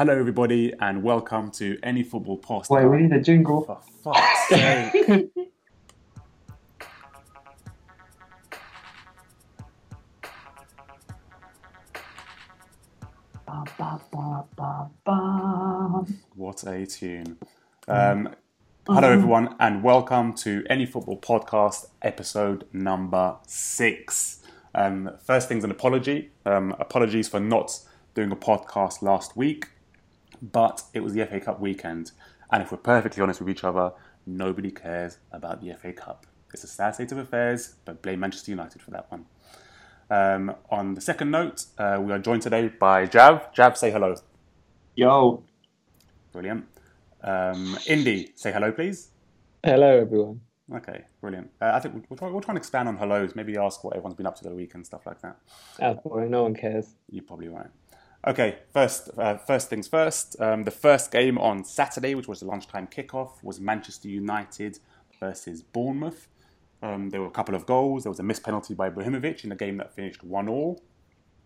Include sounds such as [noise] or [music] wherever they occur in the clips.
hello, everybody, and welcome to Any Football Post. Wait, we need a jingle. For fuck's sake. [laughs] What a tune. Um, hello, everyone, and welcome to Any Football Podcast, episode number six. Um, first things, an apology. Um, apologies for not doing a podcast last week, but it was the FA Cup weekend. And if we're perfectly honest with each other, nobody cares about the FA Cup. It's a sad state of affairs, but blame Manchester United for that one. Um, on the second note, uh, we are joined today by Jav. Jav, say hello. Yo, Brilliant. Um, Indy, say hello, please. Hello, everyone. Okay, brilliant. Uh, I think we'll, we'll, try, we'll try and expand on hellos, maybe ask what everyone's been up to the week and stuff like that. Boy, no one cares. You're probably right. Okay, first, uh, first things first. Um, the first game on Saturday, which was the lunchtime kickoff, was Manchester United versus Bournemouth. Um, there were a couple of goals. There was a missed penalty by Ibrahimovic in a game that finished one all.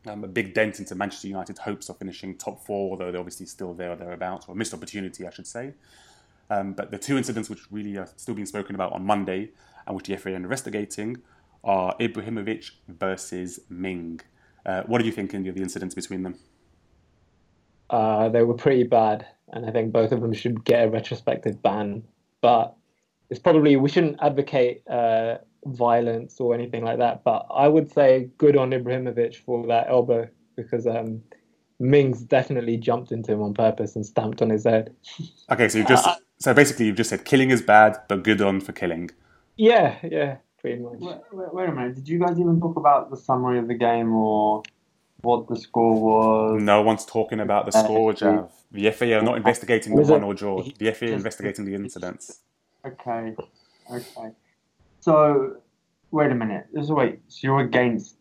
Um, a big dent into Manchester United's hopes of finishing top four, although they're obviously still there or thereabouts, or a missed opportunity, I should say. Um, but the two incidents which really are still being spoken about on Monday and which the FA are investigating are Ibrahimovic versus Mings. Uh, what are you thinking of the incidents between them? Uh, they were pretty bad, and I think both of them should get a retrospective ban. But it's probably we shouldn't advocate uh, violence or anything like that. But I would say good on Ibrahimovic for that elbow because um, Mings definitely jumped into him on purpose and stamped on his head. [laughs] Okay, so you've just so basically you've just said killing is bad, but good on for killing. Yeah, yeah, pretty much. wait, wait, wait a minute. Did you guys even talk about the summary of the game or what the score was? No one's talking about the score, Jav. The FA are not investigating the Was it- one or draw. The FA are investigating the incidents. Okay, okay. So, wait a minute. Just wait. So you're against?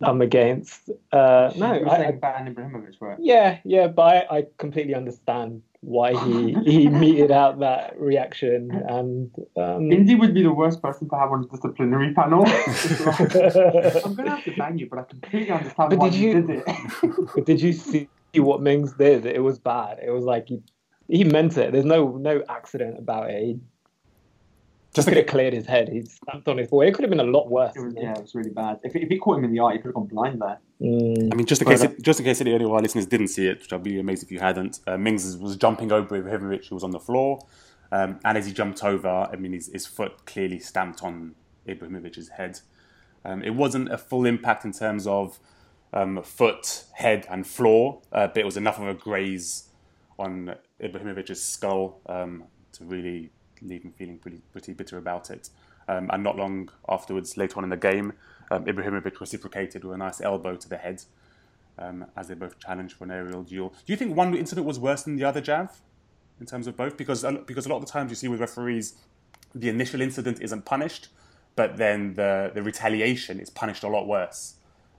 I'm against. Uh, no, you're I, saying I, ban Ibrahimovic, right? yeah, yeah, but I, I completely understand why he [laughs] he meted out that reaction and. Um, Indy would be the worst person to have on a disciplinary panel. [laughs] I'm gonna have to ban you, but I completely understand But why did you you- did it. [laughs] But did you see what Mings did? It was bad. It was like he, he meant it. There's no no accident about it. He Just just could to have cleared his head. He stamped on his boy. It could have been a lot worse. It was, yeah, it was really bad. If, if he caught him in the eye, he could have gone blind there. Mm. I mean, just in case, it, just in case any of our listeners didn't see it, which I'd be amazed if you hadn't. Uh, Mings was jumping over Ibrahimovic, who was on the floor, um, and as he jumped over, I mean, his, his foot clearly stamped on Ibrahimovic's head. Um, it wasn't a full impact in terms of um, foot, head, and floor, uh, but it was enough of a graze on Ibrahimovic's skull um, to really leave him feeling pretty, pretty bitter about it. Um, and not long afterwards, later on in the game, um, Ibrahimovic reciprocated with a nice elbow to the head um, as they both challenged for an aerial duel. Do you think one incident was worse than the other, Jav, in terms of both? Because because a lot of the times you see with referees, the initial incident isn't punished, but then the the retaliation is punished a lot worse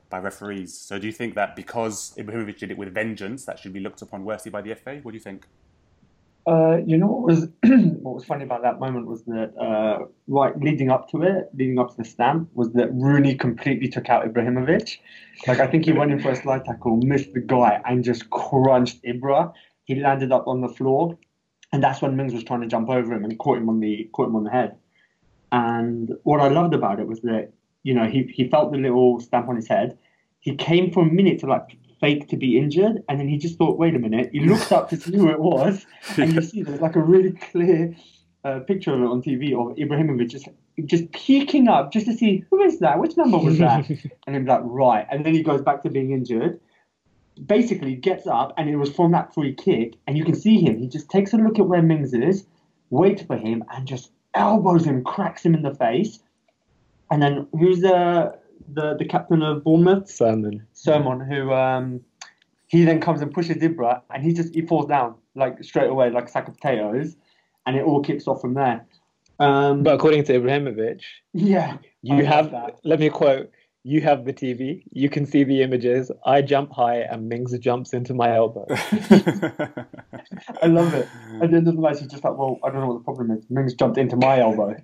by referees. So do you think that because Ibrahimovic did it with vengeance, that should be looked upon worsely by the FA? What do you think? Uh, you know what was [clears throat] what was funny about that moment was that uh, right leading up to it, leading up to the stamp, was that Rooney completely took out Ibrahimovic. Like I think he went in for a slide tackle, missed the guy, and just crunched Ibra. He landed up on the floor, and that's when Mings was trying to jump over him and caught him on the caught him on the head. And what I loved about it was that you know he he felt the little stamp on his head. He came for a minute to like fake to be injured, and then he just thought, wait a minute. He looked up to see who it was, and you [laughs] see there's like a really clear uh, picture of it on TV of Ibrahimovic just just peeking up just to see who is that, which number was that, [laughs] and then like right, and then he goes back to being injured. Basically, gets up, and it was from that free kick, and you can see him. He just takes a look at where Mings is, waits for him, and just elbows him, cracks him in the face, and then who's the the the captain of Bournemouth? Simon. Simon, who um, he then comes and pushes Ibra, and he just he falls down like straight away, like a sack of potatoes, and it all kicks off from there. Um, But according to Ibrahimovic, yeah, you I have. that. Let me quote. You have the TV. You can see the images. I jump high, and Mings jumps into my elbow. [laughs] [laughs] I love it. And then end of the match, he's just like, well, I don't know what the problem is. Mings jumped into my elbow,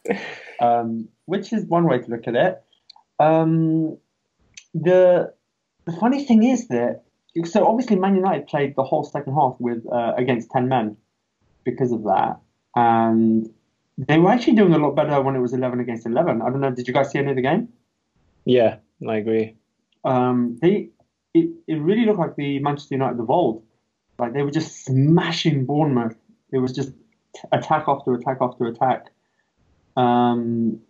[laughs] um, which is one way to look at it. Um, the the funny thing is that so obviously Man United played the whole second half with uh, against ten men because of that, and they were actually doing a lot better when it was eleven against eleven. I don't know. Did you guys see any of the game? Yeah, I agree. Um, they it, it really looked like the Manchester United of old. Like they were just smashing Bournemouth. It was just attack after attack after attack. Um,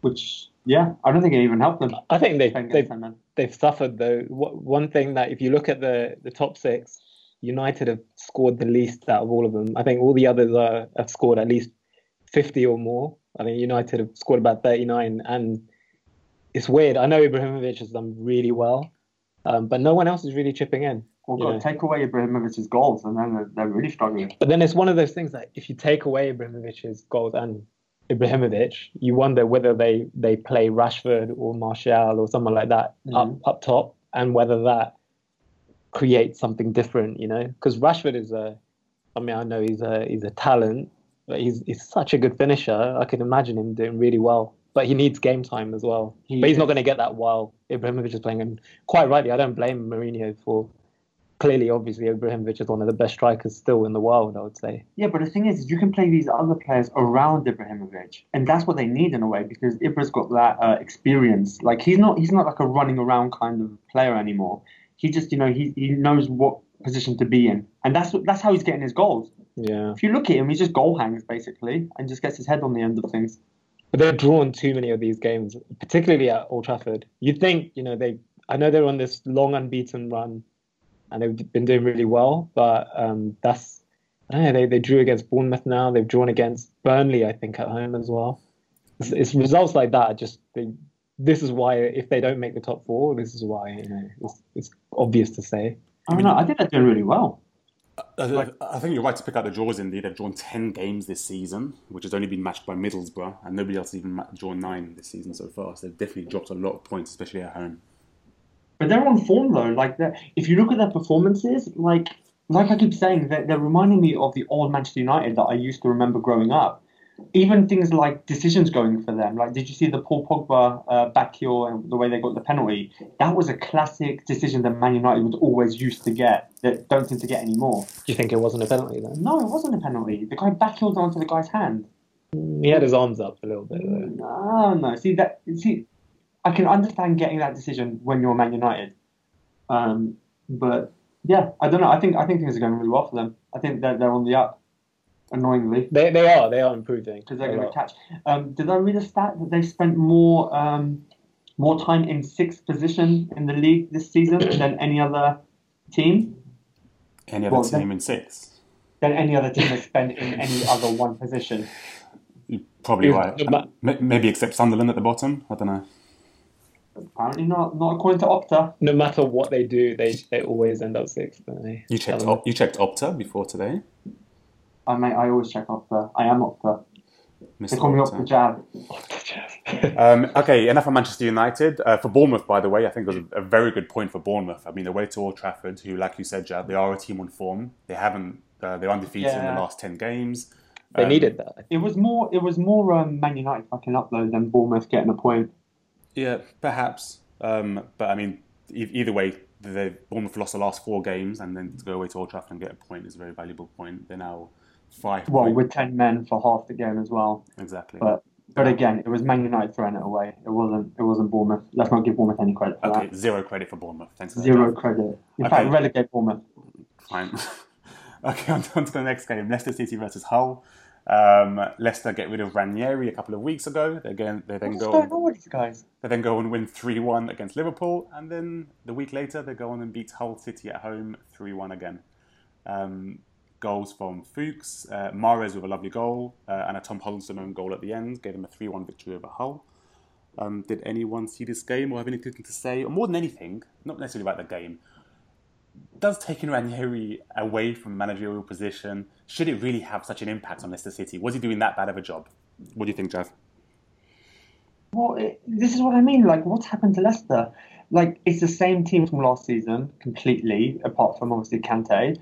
which yeah, I don't think it even helped them. I think they've they've, they've suffered though. One thing that if you look at the the top six, United have scored the least out of all of them. I think all the others are, have scored at least fifty or more. I think United have scored about thirty nine, and it's weird. I know Ibrahimovic has done really well, um, but no one else is really chipping in. Well, God, know. take away Ibrahimovic's goals, and then they're, they're really struggling. But then it's one of those things that if you take away Ibrahimovic's goals and Ibrahimovic, you wonder whether they, they play Rashford or Martial or someone like that up Mhm. up top, and whether that creates something different, you know? Because Rashford is a, I mean, I know he's a he's a talent, but he's he's such a good finisher. I can imagine him doing really well. But he needs game time as well. He but he's not going to get that while Ibrahimovic is playing. And quite rightly, I don't blame Mourinho for. Clearly, obviously, Ibrahimovic is one of the best strikers still in the world. I would say. Yeah, but the thing is, you can play these other players around Ibrahimovic, and that's what they need in a way because Ibra's got that uh, experience. Like he's not he's not like a running around kind of player anymore. He just you know he he knows what position to be in, and that's what, that's how he's getting his goals. Yeah. If you look at him, he just goal hangs basically, and just gets his head on the end of things. But they've drawn too many of these games, particularly at Old Trafford. You'd think, you know, they. I know they're on this long unbeaten run, and they've been doing really well. But um, that's. I don't know. They they drew against Bournemouth now. They've drawn against Burnley, I think, at home as well. It's, it's results like that. Just they, this is why if they don't make the top four, this is why you know it's, it's obvious to say. I don't. I think they're doing really well. I, I think you're right to pick out the draws. Indeed, they've drawn ten games this season, which has only been matched by Middlesbrough, and nobody else has even drawn nine this season so far. So they've definitely dropped a lot of points, especially at home. But they're on form though. Like if you look at their performances, like like I keep saying, they're, they're reminding me of the old Manchester United that I used to remember growing up. Even things like decisions going for them. Like, did you see the Paul Pogba uh, back heel and the way they got the penalty? That was a classic decision that Man United was always used to get. That don't seem to get anymore. Do you think it wasn't a penalty then? No, it wasn't a penalty. The guy back heeled onto the guy's hand. He had his arms up a little bit. Though. No, no. See that? See, I can understand getting that decision when you're Man United, um, but yeah, I don't know. I think I think things are going really well for them. I think they're they're on the up, annoyingly, They they are they are improving. because they're going to lot. catch. Um, did I read a stat that they spent more um, more time in sixth position in the league this season [clears throat] than any other team? Any other Well, team then- in sixth? Than any other team has spent in any other one position. You're probably right. Maybe except Sunderland at the bottom. I don't know. Apparently not. Not according to Opta. no matter what they do, they they always end up sixth. You checked. Op- you checked Opta before today. I may. I always check Opta. I am Opta. They Mr. call me Opta. Opta Jav. [laughs] Um, okay, enough of Manchester United. Uh, for Bournemouth, by the way, I think it was a, a very good point for Bournemouth. I mean, they're way to Old Trafford, who, like you said, Jav, they are a team on form. They haven't, uh, they're undefeated in the last 10 games. they Um, needed that. It was more. It was more um, Man United fucking up though than Bournemouth getting a point. Yeah, perhaps. Um, but I mean, e- either way, the Bournemouth lost the last four games, and then to go away to Old Trafford and get a point is a very valuable point. They're now five. Well, point- with ten men for half the game as well. exactly. But but again, it was Man United throwing it away. It wasn't. It wasn't Bournemouth. Let's not give Bournemouth any credit for okay, zero credit for Bournemouth. Thanks. For that. that, Zero credit. In Okay. fact, relegate Bournemouth. Fine. [laughs] okay, on, on to the next game. Leicester City versus Hull. Um, Leicester get rid of Ranieri a couple of weeks ago. They again, they then go on, on these guys? they then go and win three one against Liverpool, and then the week later they go on and beat Hull City at home three one again. Um, goals from Fuchs, uh, Mahrez with a lovely goal, uh, and a Tom Huddlestone own goal at the end gave them a three one victory over Hull. Um, did anyone see this game or have anything to say? Or more than anything, not necessarily about the game, does taking Ranieri away from managerial position, should it really have such an impact on Leicester City? Was he doing that bad of a job? What do you think, Jav? Well, it, this is what I mean. Like, what's happened to Leicester? Like, it's the same team from last season completely, apart from obviously Kante,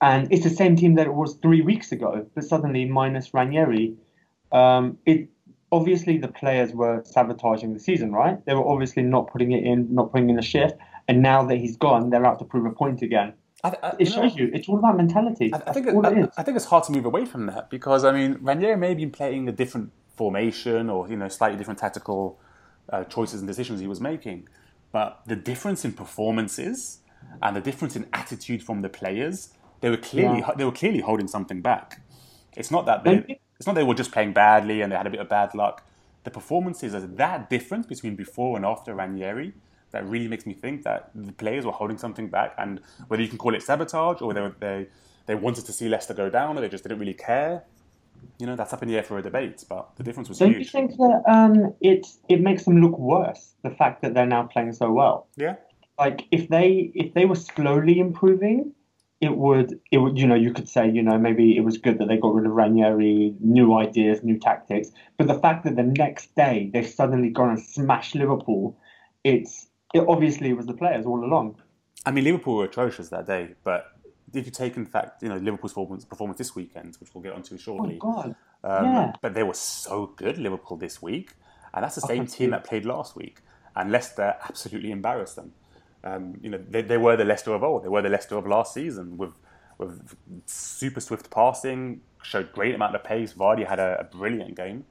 and it's the same team that it was three weeks ago, but suddenly minus Ranieri. Um, it obviously the players were sabotaging the season, right? They were obviously not putting it in, not putting in a shift, and now that he's gone, they're out to prove a point again. I, I, It shows you. It's all about mentality. I, I think it, it I, think it's hard to move away from that because I mean Ranieri may be playing a different formation or you know slightly different tactical uh, choices and decisions he was making, but the difference in performances and the difference in attitude from the players they were clearly Yeah. they were clearly holding something back. It's not that they it's not they were just playing badly and they had a bit of bad luck. The performances are that difference between before and after Ranieri that really makes me think that the players were holding something back, and whether you can call it sabotage or whether they they wanted to see Leicester go down or they just didn't really care, you know, that's up in the air for a debate. But the difference was Don't you think that um, it it makes them look worse? The fact that they're now playing so well. Yeah, Like if they if they were slowly improving, it would it would you know you could say you know maybe it was good that they got rid of Ranieri, new ideas, new tactics. But the fact that the next day they've suddenly gone and smashed Liverpool, it's it obviously was the players all along. I mean Liverpool were atrocious that day, but if you take in fact you know Liverpool's performance, performance this weekend, which we'll get onto shortly. Oh God! Um, Yeah. But they were so good, Liverpool, this week. And that's the same see team that played last week. And Leicester absolutely embarrassed them. Um, you know, they, they were the Leicester of old. They were the Leicester of last season with, with super swift passing, showed great amount of pace. Vardy had a, a brilliant game.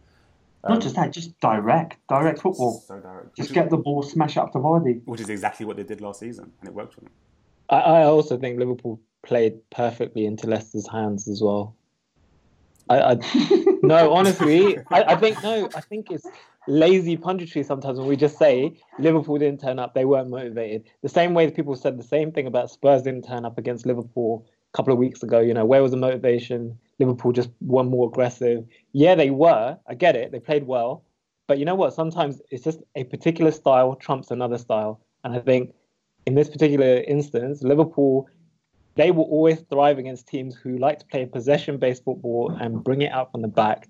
Not um, just that, just direct, direct football. So direct. Just get the ball, smash it up to Vardy. which is exactly what they did last season. And it worked for them. I, I also think Liverpool played perfectly into Leicester's hands as well. I, I [laughs] no, honestly, I, I think no, I think it's lazy punditry sometimes when we just say Liverpool didn't turn up, they weren't motivated. The same way that people said the same thing about Spurs didn't turn up against Liverpool a couple of weeks ago. You know, where was the motivation? Liverpool just were more aggressive. Yeah, they were. I get it. They played well. But you know what? Sometimes it's just a particular style trumps another style. And I think in this particular instance, Liverpool, they will always thrive against teams who like to play possession based football and bring it out from the back.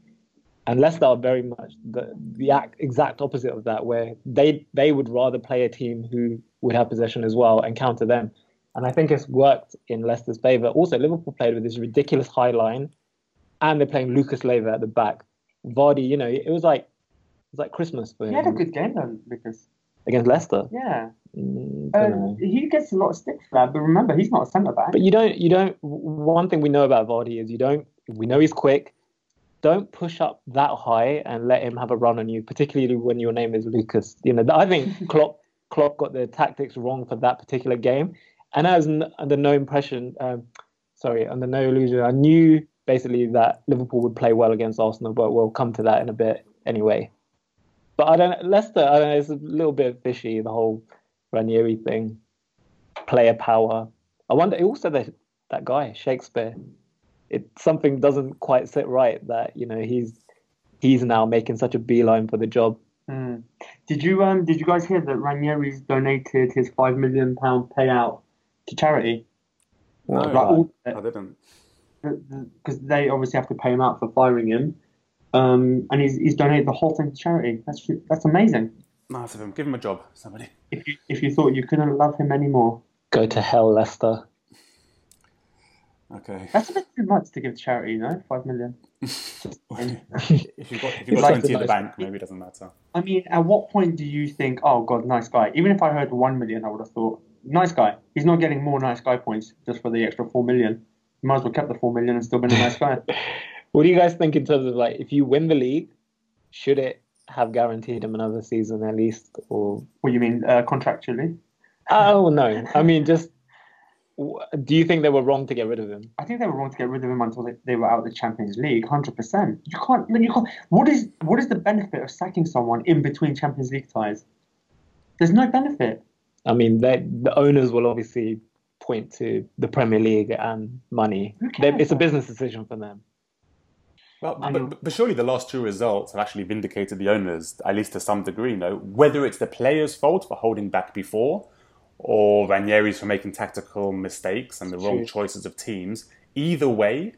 And Leicester are very much the, the act, exact opposite of that, where they, they would rather play a team who would have possession as well and counter them. And I think it's worked in Leicester's favour. Also, Liverpool played with this ridiculous high line, and they're playing Lucas Leiva at the back. Vardy, you know, it was like it was like Christmas for He had a good game though, because against Leicester. yeah, Mm, uh, he gets a lot of stick for that. But remember, he's not a centre back. But you don't, you don't. One thing we know about Vardy is you don't. We know he's quick. Don't push up that high and let him have a run on you, particularly when your name is Lucas. You know, I think [laughs] Klopp Klopp got the tactics wrong for that particular game, and I was under no impression. Um, sorry, under no illusion. I knew basically that Liverpool would play well against Arsenal, but we'll come to that in a bit anyway. But I don't. Leicester, I don't know. It's a little bit fishy the whole Ranieri thing. Player power. I wonder. Also, that that guy Shakespeare. It something doesn't quite sit right that you know he's he's now making such a beeline for the job. Hmm. Did you um did you guys hear that Ranieri's donated his five million pound payout to charity? No, Like all I didn't. because they obviously have to pay him out for firing him. Um, and he's, he's donated the whole thing to charity. That's that's amazing. Nice of him. Give him a job, somebody. If you if you thought you couldn't love him anymore, Go to hell, Leicester. Okay. that's a bit too much to give to charity, you know, five million. [laughs] if you've got, if you've It's got like 20 in the the most- bank, maybe it doesn't matter. I mean, at what point do you think, oh god, nice guy? Even if I heard one million, I would have thought, nice guy. He's not getting more nice guy points just for the extra four million. You might as well kept the four million and still been a nice guy. [laughs] What do you guys think in terms of like if you win the league, should it have guaranteed him another season at least, or what you mean uh, contractually? oh no? [laughs] I mean, just do you think they were wrong to get rid of him? I think they were wrong to get rid of him until they, they were out of the Champions League, hundred percent. You can't. You can't. What is what is the benefit of sacking someone in between Champions League ties? There's no benefit. I mean, they, the owners will obviously point to the Premier League and money. Who They, it's a business decision for them. Well, I but, but surely the last two results have actually vindicated the owners, at least to some degree. No, whether it's the players' fault for holding back before, or Ranieri's for making tactical mistakes and the wrong True. choices of teams. Either way,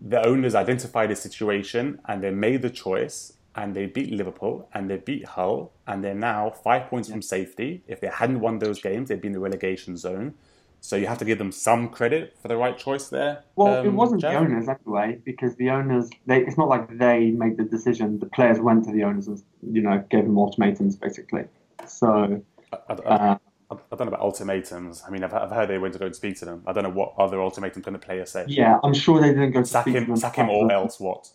the owners identified a situation and they made the choice and they beat Liverpool and they beat Hull and they're now five points from safety. If they hadn't won those games, they'd be in the relegation zone. So you have to give them some credit for the right choice there. Well, it um, wasn't the Jav. owners anyway, because the owners. They, it's not like they made the decision. The players went to the owners and you know gave them ultimatums basically. So I- I- uh, I, don't know about ultimatums. I mean, I've, I've heard they went to go and speak to them. I don't know what other ultimatums can the player say. Yeah, I'm sure they didn't go to Sack speak to him, them. sack him, or else what?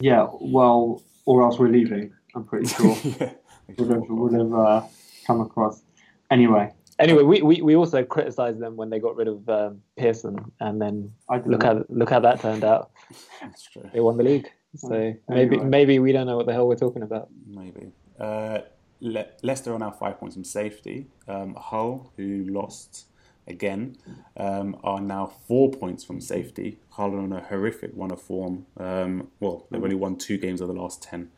Yeah, well, or else we're leaving. I'm pretty [laughs] sure yeah. would have, would have uh, come across. Anyway, Anyway, we, we, we also criticised them when they got rid of um, Pearson, and then I look know. how look how that turned out. [laughs] That's true. They won the league. So Anyway. maybe maybe we don't know what the hell we're talking about. Maybe. Uh, Le- Leicester are now five points from safety. Um, Hull, who lost again, um, are now four points from safety. Hull are on a horrific run of form. Um, well, they've only won two games of the last ten.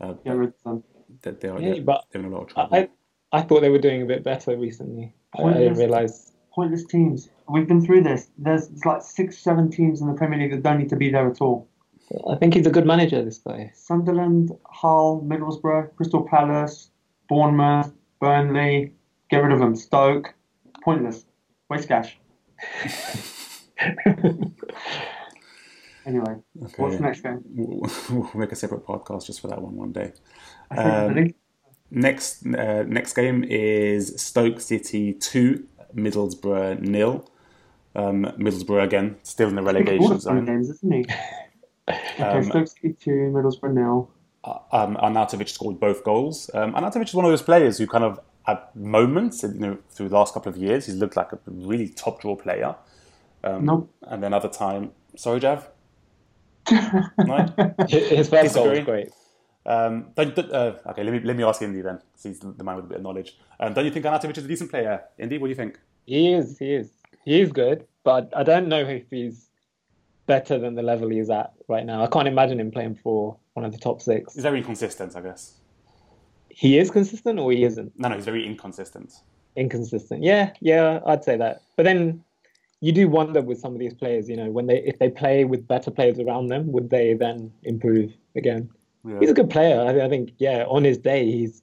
Uh, Get rid of they, they are Yeah, they're, but they're in a lot of trouble. I, I I thought they were doing a bit better recently. I, I didn't Pointless. realise. Pointless teams. We've been through this. There's, there's like six, seven teams in the Premier League that don't need to be there at all. I think he's a good manager. This guy. Sunderland, Hull, Middlesbrough, Crystal Palace, Bournemouth, Burnley. Get rid of them. Stoke. Pointless. Waste cash. [laughs] Anyway, Okay. what's the next game? We'll, we'll make a separate podcast just for that one one day. Um, Next uh, next game is Stoke City two, Middlesbrough nil. Um, Middlesbrough again still in the relegation zone. games, isn't he? [laughs] Okay, Um, Stoke City 2, Middlesbrough nil. um, Arnautovic scored both goals. Um, Arnautovic is one of those players who kind of, at moments, you know, through the last couple of years, he's looked like a really top draw player. Um, Nope. And then other time, sorry, Jav. [laughs] No? His first goal was great. Um, don't, don't- uh, okay, let me let me ask Indy then, 'cause he's the man with a bit of knowledge. Um, don't you think Arnautovic is a decent player? Indy, what do you think? He is. He is. He is good, but I don't know if he's better than the level he's at right now. I can't imagine him playing for one of the top six. He's very inconsistent, I guess. He is consistent, or he isn't No, no, he's very inconsistent. inconsistent. Yeah, yeah, I'd say that. But then you do wonder with some of these players, you know, when they if they play with better players around them, would they then improve again? Yeah. He's a good player. I, I think, yeah, on his day, he's.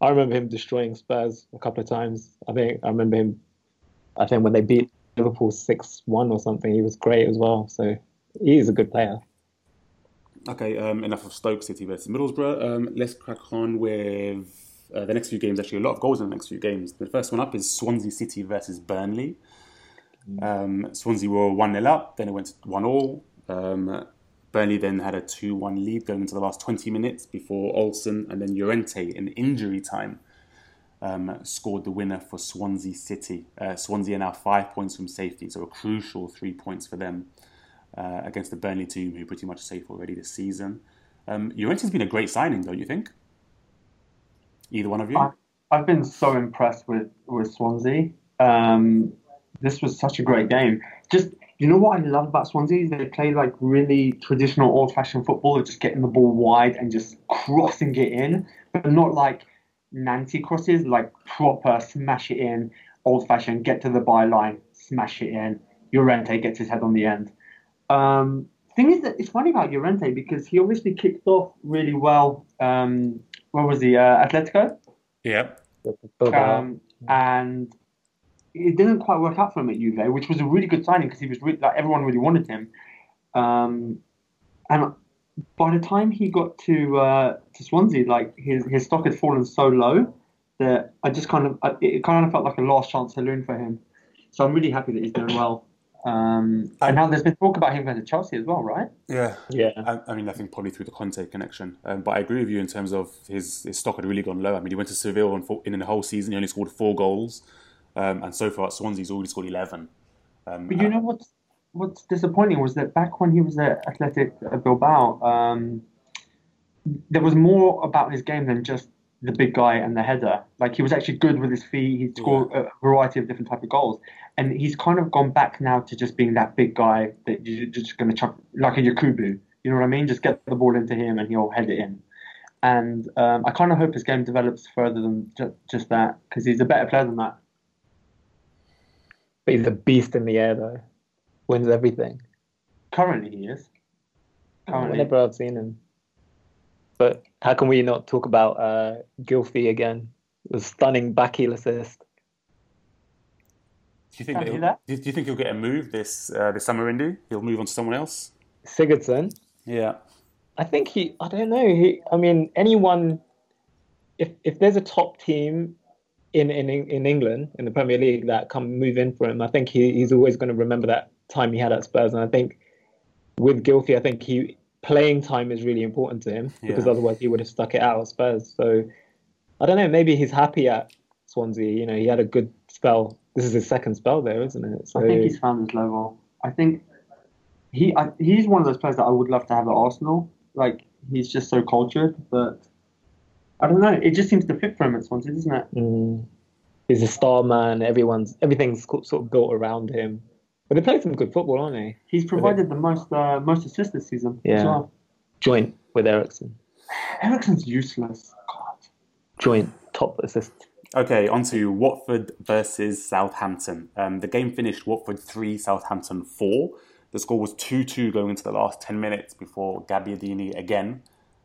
I remember him destroying Spurs a couple of times. I think I remember him. I think when they beat Liverpool six one or something, he was great as well. So he is a good player. Okay, um, enough of Stoke City versus Middlesbrough. Um, let's crack on with uh, the next few games. Actually, a lot of goals in the next few games. The first one up is Swansea City versus Burnley. Um, Swansea were 1 0 up, then it went 1 all. Um, Burnley then had a 2 1 lead going into the last 20 minutes before Olsson and then Llorente in injury time um, scored the winner for Swansea City. Uh, Swansea are now five points from safety, so a crucial three points for them uh, against the Burnley team, who pretty much safe already this season. Um, Llorente's been a great signing, don't you think? Either one of you? I- I've been so impressed with, with Swansea. Um, this was such a great game. Just you know what I love about Swansea they play like really traditional old fashioned football of just getting the ball wide and just crossing it in, but not like Nancy crosses, like proper smash it in, old fashioned, get to the byline, smash it in. Llorente gets his head on the end. Um, thing is that it's funny about Llorente because he obviously kicked off really well. Um, what was he? Uh, Atletico. yeah. Um, and it didn't quite work out for him at Juve, which was a really good signing because he was really, like everyone really wanted him. Um, and by the time he got to uh, to Swansea, like his his stock had fallen so low that I just kind of I- it kind of felt like a last chance saloon for him. So I'm really happy that he's doing well. Um, and now there's been talk about him going to Chelsea as well, right? Yeah. yeah. I, I mean, I think probably through the Conte connection. Um, but I agree with you in terms of his, his stock had really gone low. I mean, he went to Seville and for, in the whole season, he only scored four goals. Um, and so far at Swansea, he's already scored 11. Um, But you know what's what's disappointing was that back when he was at Athletic Bilbao, um, there was more about his game than just the big guy and the header. Like he was actually good with his feet. He scored a variety of different type of goals, and he's kind of gone back now to just being that big guy that you're just going to chuck like a Yakubu. You know what I mean? Just get the ball into him and he'll head it in. And um, I kind of hope his game develops further than ju- just that because he's a better player than that. But he's a beast in the air, though. Wins everything. Currently, he is. Currently. Whenever I've seen him. But how can we not talk about uh, Gylfi again? The stunning back heel assist. do you think that do he'll- that. do, do you think he'll get a move this uh, this summer, Indy? He'll move on to someone else? Sigurdsson, Yeah. I think he. I don't know. He. I mean, anyone. If if there's a top team in, in in England in the Premier League that come move in for him. I think he, he's always going to remember that time he had at Spurs, and I think with Gylfi, I think he playing time is really important to him because otherwise he would have stuck it out at Spurs. So I don't know. Maybe he's happy at Swansea. You know, he had a good spell. This is his second spell there, isn't it? So I think he's found his level. I think he I, he's one of those players that I would love to have at Arsenal. Like he's just so cultured, but I don't know. It just seems to fit for him at Swansea, doesn't it? Mm. He's a star man. Everyone's everything's sort of built around him. But they play some good football, aren't they? He's provided the most uh, most assists this season. as Yeah. well. Joint with Eriksen. Eriksen's useless. God. Joint top assist. Okay, on to Watford versus Southampton. Um, the game finished Watford 3, Southampton 4. The score was 2 2 going into the last 10 minutes before Gabbiadini again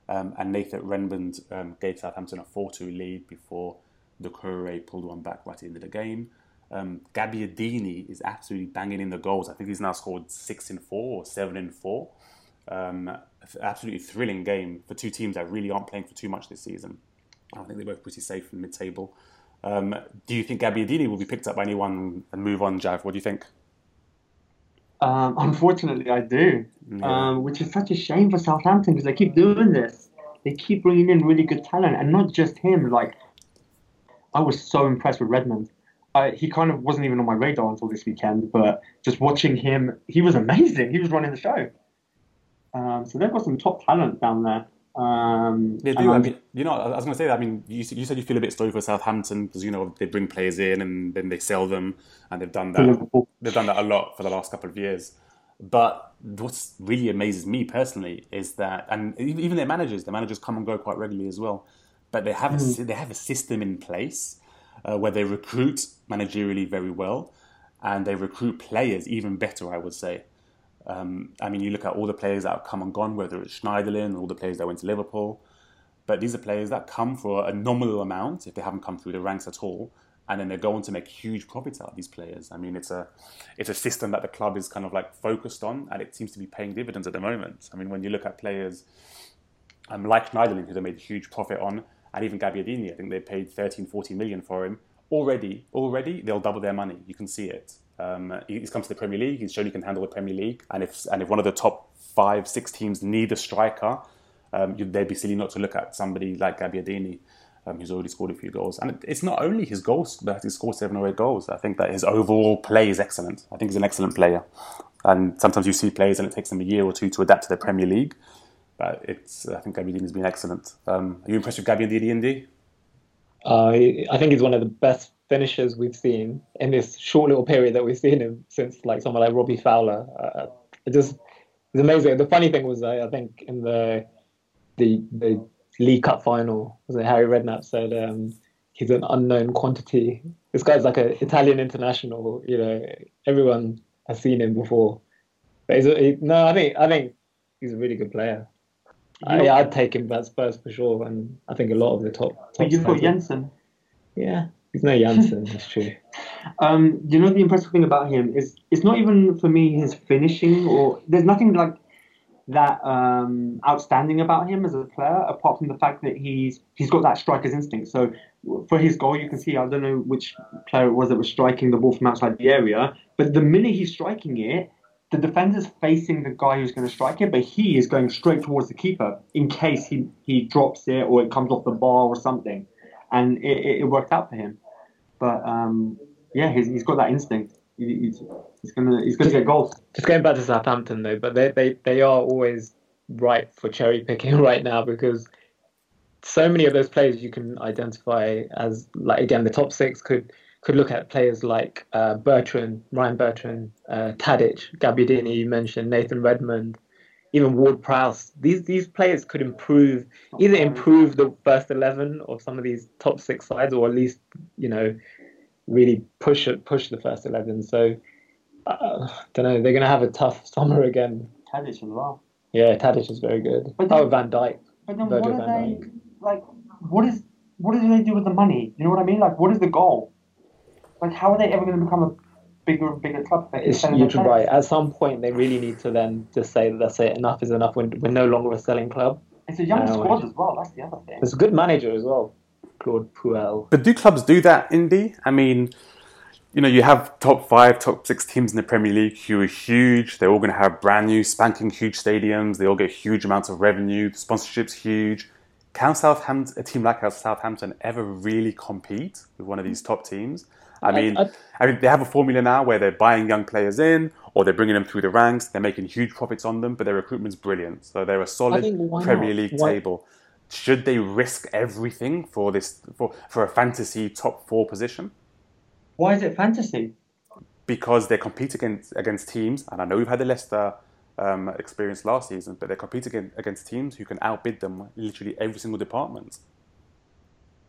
um, and Nathan Redmond um, gave Southampton a 4 2 lead before Doucouré pulled one back right at the end of the game. Um, Gabbiadini is absolutely banging in the goals. I think he's now scored 6 in 4 or 7 in 4. Um, absolutely thrilling game for two teams that really aren't playing for too much this season. I think they're both pretty safe in mid-table. Um, do you think Gabbiadini will be picked up by anyone and move on, Jav? What do you think? Um, unfortunately, I do, um, which is such a shame for Southampton because they keep doing this. They keep bringing in really good talent, and not just him. Like, I was so impressed with Redmond. Uh, he kind of wasn't even on my radar until this weekend, but just watching him, he was amazing. He was running the show. Um, so they've got some top talent down there. Um, They do. I mean, you know, I was going to say that. I mean, you, you said you feel a bit sorry for Southampton because you know they bring players in and then they sell them, and they've done that. Liverpool. They've done that a lot for the last couple of years. But what really amazes me personally is that, and even their managers, the managers come and go quite regularly as well. But they have a, they have a system in place uh, where they recruit managerially very well, and they recruit players even better. I would say. Um, I mean, you look at all the players that have come and gone, whether it's Schneiderlin, all the players that went to Liverpool. But these are players that come for a nominal amount if they haven't come through the ranks at all, and then they go on to make huge profits out of these players. I mean, it's a it's a system that the club is kind of like focused on, and it seems to be paying dividends at the moment. I mean, when you look at players um, like Schneiderlin, who they made a huge profit on, and even Gabbiadini, I think they paid 13, 14 million for him. Already, already, they'll double their money. You can see it. Um, he's come to the Premier League. He's shown he can handle the Premier League. And if and if one of the top five, six teams need a striker, um, they'd be silly not to look at somebody like Gabbiadini, um, who's already scored a few goals. And it's not only his goals that he scored seven or eight goals. I think that his overall play is excellent. I think he's an excellent player. And sometimes you see players and it takes them a year or two to adapt to the Premier League. But it's I think Gabbiadini's been excellent. Um, are you impressed with Gabbiadini, Indy? Uh, I think he's one of the best finishers we've seen in this short little period that we've seen him since like someone like Robbie Fowler. Uh, it just it's amazing. The funny thing was I, I think in the the the League Cup final was it Harry Redknapp said um, he's an unknown quantity. This guy's like an Italian international. You know, everyone has seen him before. But he's he, no, I think I think he's a really good player. I, I'd take him at Spurs for sure, and I think a lot of the top. top But you've got Janssen. yeah, he's no Janssen, that's true. [laughs] Um, you know the impressive thing about him is it's not even for me his finishing or there's nothing like that um, outstanding about him as a player apart from the fact that he's he's got that striker's instinct. So for his goal, you can see I don't know which player it was that was striking the ball from outside the area, but the minute he's striking it, the defender's facing the guy who's going to strike it, but he is going straight towards the keeper in case he, he drops it or it comes off the bar or something, and it, it, worked out for him. But um, yeah, he's, he's got that instinct. He, he's, gonna he's gonna get goals. Just going back to Southampton though, but they, they, they are always ripe for cherry picking [laughs] right now because so many of those players you can identify as like again the top six could could look at players like uh, Bertrand, Ryan Bertrand, uh, Tadic, Gabbiadini, you mentioned Nathan Redmond, even Ward Prowse. These these players could improve either improve the first eleven or some of these top six sides, or at least you know really push it push the first eleven. So uh, don't know. They're gonna have a tough [laughs] summer again. Tadic as well. Yeah, Tadic is very good. But oh, Van Dijk. But then Virgil what are van they like? What is what do they do with the money? You know what I mean? Like, what is the goal? Like, how are they ever going to become a bigger and bigger club? if they keep It's, you're right. At some point, they really need to then just say, "That's it. Enough is enough. We're, we're no longer a selling club." It's a young I know. squad as well. That's the other thing. It's a good manager as well. Claude Puel. But do clubs do that, Indy? I mean, you know, you have top five, top six teams in the Premier League who are huge. They're all going to have brand new, spanking huge stadiums. They all get huge amounts of revenue. The sponsorship's huge. Can Southampton, a team like Southampton, ever really compete with one of these top teams? I mean, I, I, I, mean, they have a formula now where they're buying young players in, or they're bringing them through the ranks. They're making huge profits on them, but their recruitment's brilliant. So they're a solid Premier? League table. Should they risk everything for this for, for a fantasy top four position? Why is it fantasy? Because they compete against against teams, and I know we've had the Leicester um, experience last season, but they compete against, against teams who can outbid them literally every single department.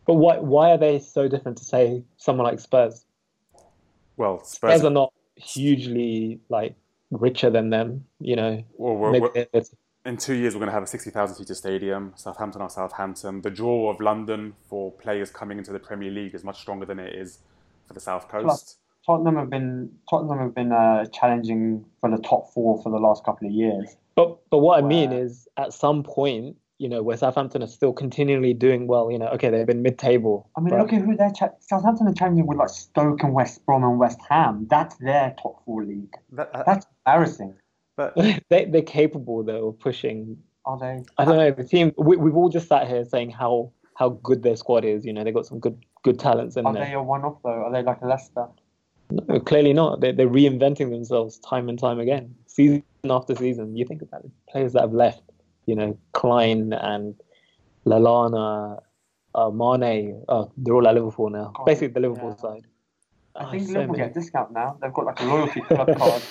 But why why are they so different to say someone like Spurs? Well, Spurs, Spurs are not hugely like richer than them, you know. Well, we're, we're, in two years, we're going to have a 60,000 seater stadium. Southampton are Southampton. The draw of London for players coming into the Premier League is much stronger than it is for the South Coast. Plus, Tottenham have been Tottenham have been uh, challenging for the top four for the last couple of years. But but what where... I mean is, at some point, you know, where Southampton are still continually doing well. You know, okay, they've been mid-table. I mean, but... look at who they're cha- Southampton are challenging with, like Stoke and West Brom and West Ham. That's their top four league. That, uh, That's embarrassing. But [laughs] they they're capable though of pushing. Are they? I don't know. The team we we've all just sat here saying how how good their squad is. You know, they've got some good good talents in are there. Are they a one-off though? Are they like a Leicester? No, clearly not. They're, they're reinventing themselves time and time again, season after season. You think about it, players that have left. You know, Klein and Lallana, uh, Mane. Uh, they're all at Liverpool now. God, Basically, the Liverpool yeah. side. I oh, think so Liverpool many. get a discount now. They've got like a loyalty club [laughs] card.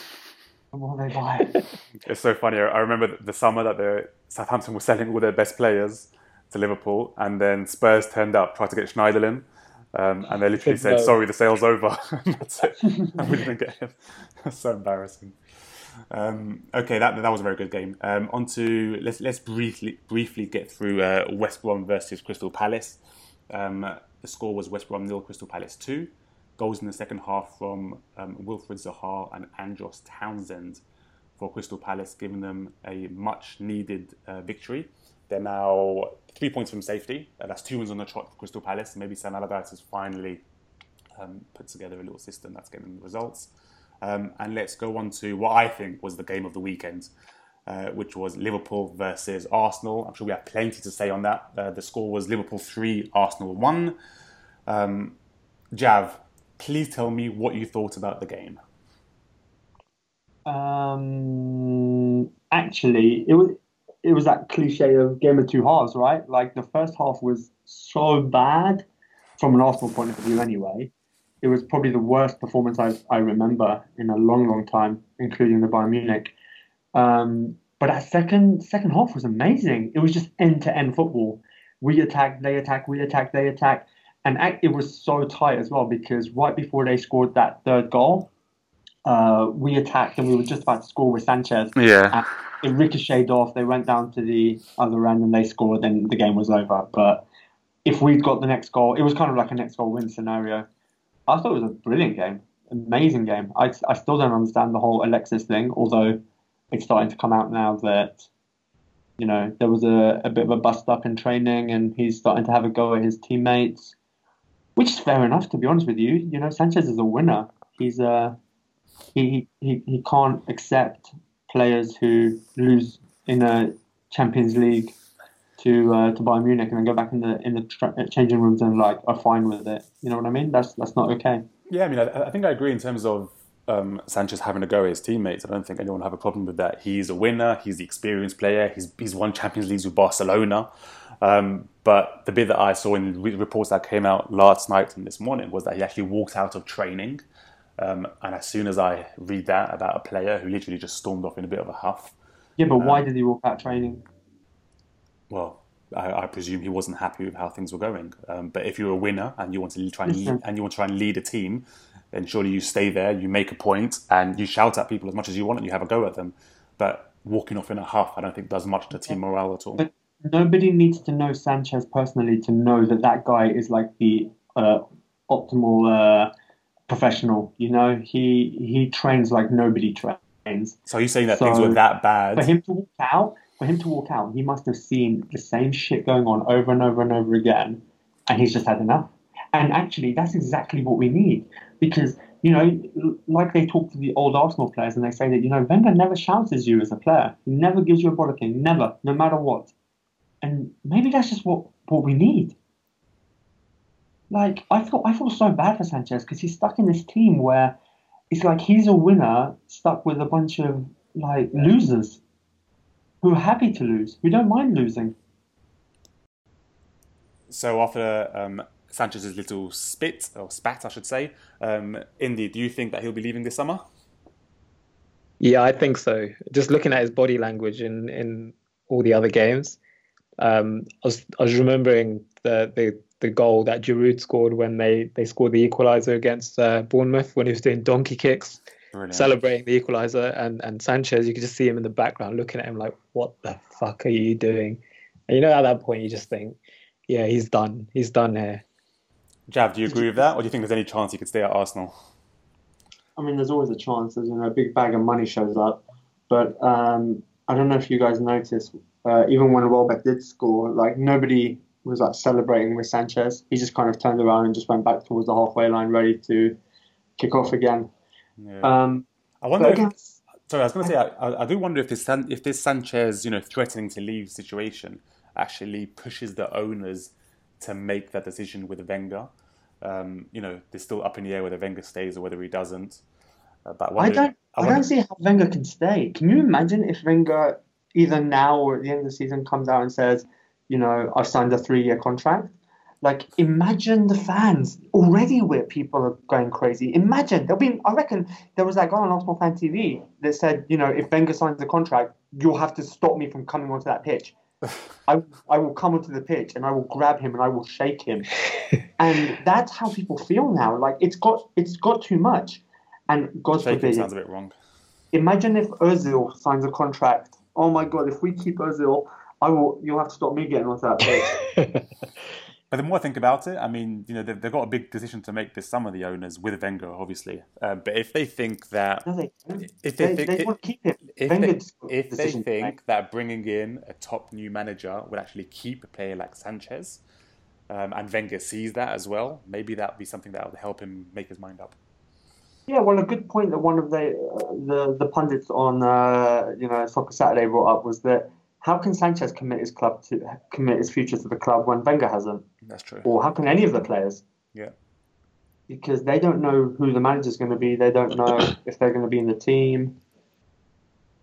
The more they buy. [laughs] It's so funny. I remember the summer that the Southampton were selling all their best players to Liverpool, and then Spurs turned up, tried to get Schneiderlin, um, and they literally said, "Sorry, the sale's over." [laughs] That's it. and we didn't get him. That's so embarrassing. Um, okay, that that was a very good game. Um, on to let's let's briefly briefly get through uh, West Brom versus Crystal Palace. Um, the score was West Brom nil, Crystal Palace two. Goals in the second half from um, Wilfried Zaha and Andros Townsend for Crystal Palace, giving them a much needed uh, victory. They're now three points from safety. Uh, that's two wins on the trot for Crystal Palace. Maybe Sam Allardyce has finally um, put together a little system that's getting results. Um, and let's go on to what I think was the game of the weekend, uh, which was Liverpool versus Arsenal. I'm sure we have plenty to say on that. Uh, the score was Liverpool 3, Arsenal 1. Um, Jav, please tell me what you thought about the game. Um, actually, it was it was that cliche of game of two halves, right? Like the first half was so bad from an Arsenal point of view, anyway. It was probably the worst performance I, I remember in a long, long time, including the Bayern Munich. Um, but our second second half was amazing. It was just end to end football. We attack, they attack, we attack, they attack, and it was so tight as well because right before they scored that third goal, uh, we attacked and we were just about to score with Sanchez. Yeah it ricocheted off. They went down to the other end and they scored. Then the game was over. But if we'd got the next goal, it was kind of like a next goal win scenario. I thought it was a brilliant game, amazing game. I, I still don't understand the whole Alexis thing, although it's starting to come out now that you know there was a, a bit of a bust up in training and he's starting to have a go at his teammates, which is fair enough to be honest with you. You know Sanchez is a winner. He's uh, a he he he can't accept players who lose in a Champions League to uh, to Bayern Munich and then go back in the in the tra- uh, changing rooms and like are fine with it. You know what I mean? That's that's not okay. Yeah, I mean, I, I think I agree in terms of um, Sanchez having a go at his teammates. I don't think anyone will have a problem with that. He's a winner. He's the experienced player. He's he's won Champions Leagues with Barcelona. Um, but the bit that I saw in reports that came out last night and this morning was that he actually walked out of training um, and as soon as I read that about a player who literally just stormed off in a bit of a huff. Yeah, but um, why did he walk out training? Well, I, I, presume he wasn't happy with how things were going. Um, but if you're a winner and you want to try and, lead, and you want to try and lead a team, then surely you stay there, you make a point, and you shout at people as much as you want, and you have a go at them. But walking off in a huff, I don't think does much to team morale at all. But nobody needs to know Sanchez personally to know that that guy is like the uh, optimal. Uh, professional. You know, he he trains like nobody trains. So you saying that so things were that bad? For him to walk out, for him to walk out, he must have seen the same shit going on over and over and over again. and he's just had enough. And actually, that's exactly what we need because you know, like they talk to the old Arsenal players and they say that you know Wenger never shouts at you as a player. He never gives you a bollocking, never, no matter what. And maybe that's just what what we need. Like I thought, I feel so bad for Sanchez because he's stuck in this team where it's like he's a winner stuck with a bunch of like losers who are happy to lose, who don't mind losing. So after um, Sanchez's little spit or spat, I should say, um, Indy, do you think that he'll be leaving this summer? Yeah, I think so. Just looking at his body language in in all the other games, um, I was I was remembering the the the goal that Giroud scored when they, they scored the equaliser against uh, Bournemouth when he was doing donkey kicks, Brilliant. celebrating the equaliser. And, and Sanchez, you could just see him in the background looking at him like, what the fuck are you doing? And you know, at that point, you just think, yeah, he's done. He's done here. Jav, do you agree with that? Or do you think there's any chance he could stay at Arsenal? I mean, there's always a chance. There's you know, a big bag of money shows up. But um, I don't know if you guys noticed, uh, even when Welbeck did score, like nobody was like celebrating with Sanchez. He just kind of turned around and just went back towards the halfway line, ready to kick off again. Yeah. Um, I wonder. If, again, sorry, I was going to say, I, I, do wonder if this if this Sanchez, you know, threatening to leave situation actually pushes the owners to make that decision with Wenger. Um, you know, they're still up in the air whether Wenger stays or whether he doesn't. Uh, but I, I don't, I, I don't see how Wenger can stay. Can you imagine if Wenger either now or at the end of the season comes out and says, you know, I've signed a three year contract. Like, imagine the fans already where people are going crazy. Imagine there'll be, I reckon there was that guy on Arsenal Fan TV that said, you know, if Wenger signs the contract, you'll have to stop me from coming onto that pitch. [laughs] I, I will come onto the pitch and I will grab him and I will shake him. [laughs] and that's how people feel now. Like it's got it's got too much. And God Shaking forbid. sounds a bit wrong. Imagine if Ozil signs a contract. Oh my God! If we keep Ozil, I will. You'll have to stop me getting onto that page. [laughs] but the more I think about it, I mean, you know, they've, they've, got a big decision to make this summer. The owners with Wenger, obviously. Uh, but if they think that, no, they if they, they, think, they want keep. If they, if they think that bringing in a top new manager would actually keep a player like Sanchez, um, and Wenger sees that as well, maybe that would be something that would help him make his mind up. Yeah, well, a good point that one of the uh, the, the pundits on uh, you know Soccer Saturday brought up was that how can Sanchez commit his club to commit his future to the club when Wenger hasn't? That's true. Or how can any of the players? Yeah. Because they don't know who the manager's going to be. They don't know [coughs] if they're going to be in the team.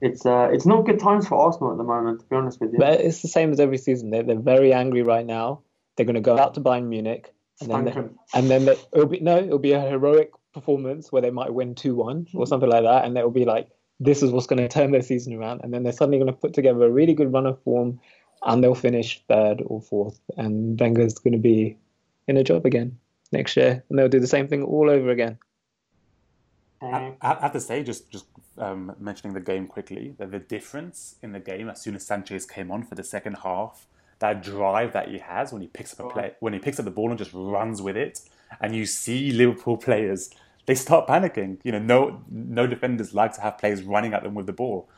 It's uh, it's not good times for Arsenal at the moment, to be honest with you. But it's the same as every season. They're, they're very angry right now. They're going to go out to Bayern Munich, and then, they, and then they, it'll be no, it'll be a heroic performance where they might win two one or something like that, and it'll be like this is what's going [laughs] to turn their season around. And then they're suddenly going to put together a really good run of form and they'll finish third or fourth. And Wenger's going to be in a job again next year. And they'll do the same thing all over again. I, have to say, just just um, mentioning the game quickly, that the difference in the game as soon as Sanchez came on for the second half, that drive that he has when he picks up a play, when he picks up the ball and just runs with it, and you see Liverpool players they start panicking. You know, no no defenders like to have players running at them with the ball.